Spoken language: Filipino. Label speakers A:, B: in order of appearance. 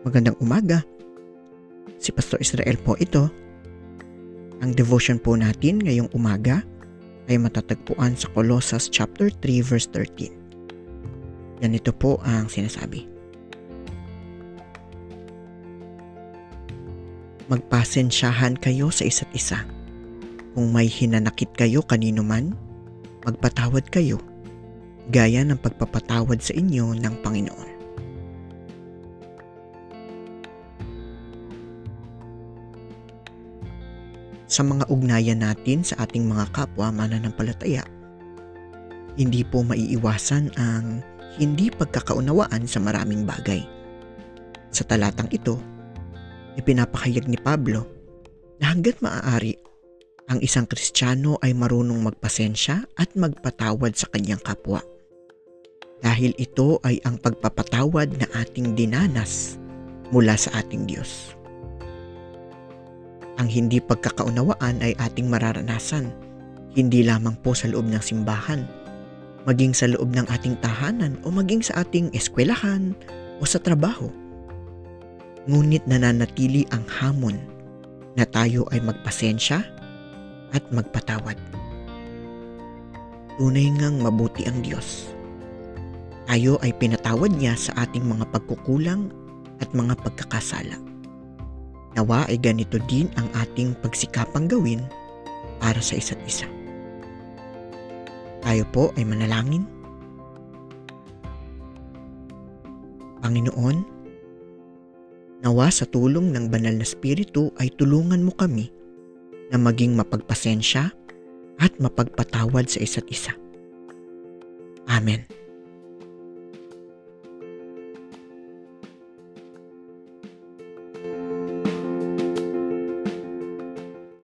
A: Magandang umaga. Si Pastor Israel po ito. Ang devotion po natin ngayong umaga ay matatagpuan sa Colossus chapter 3 verse 13. Ganito po ang sinasabi. Magpasensyahan kayo sa isa't isa. Kung may hinanakit kayo kanino man, magpatawad kayo gaya ng pagpapatawad sa inyo ng Panginoon. Sa mga ugnayan natin sa ating mga kapwa mananampalataya, hindi po maiiwasan ang hindi pagkakaunawaan sa maraming bagay. Sa talatang ito, ipinapahayag ni Pablo na hanggat maaari ang isang Kristiyano ay marunong magpasensya at magpatawad sa kanyang kapwa. Dahil ito ay ang pagpapatawad na ating dinanas mula sa ating Diyos. Ang hindi pagkakaunawaan ay ating mararanasan, hindi lamang po sa loob ng simbahan, maging sa loob ng ating tahanan o maging sa ating eskwelahan o sa trabaho. Ngunit nananatili ang hamon na tayo ay magpasensya at magpatawad. Tunay ngang mabuti ang Diyos. Tayo ay pinatawad niya sa ating mga pagkukulang at mga pagkakasala. Nawa ay ganito din ang ating pagsikapang gawin para sa isa't isa. Tayo po ay manalangin. Panginoon, nawa sa tulong ng banal na spiritu ay tulungan mo kami na maging mapagpasensya at mapagpatawad sa isa't isa. Amen.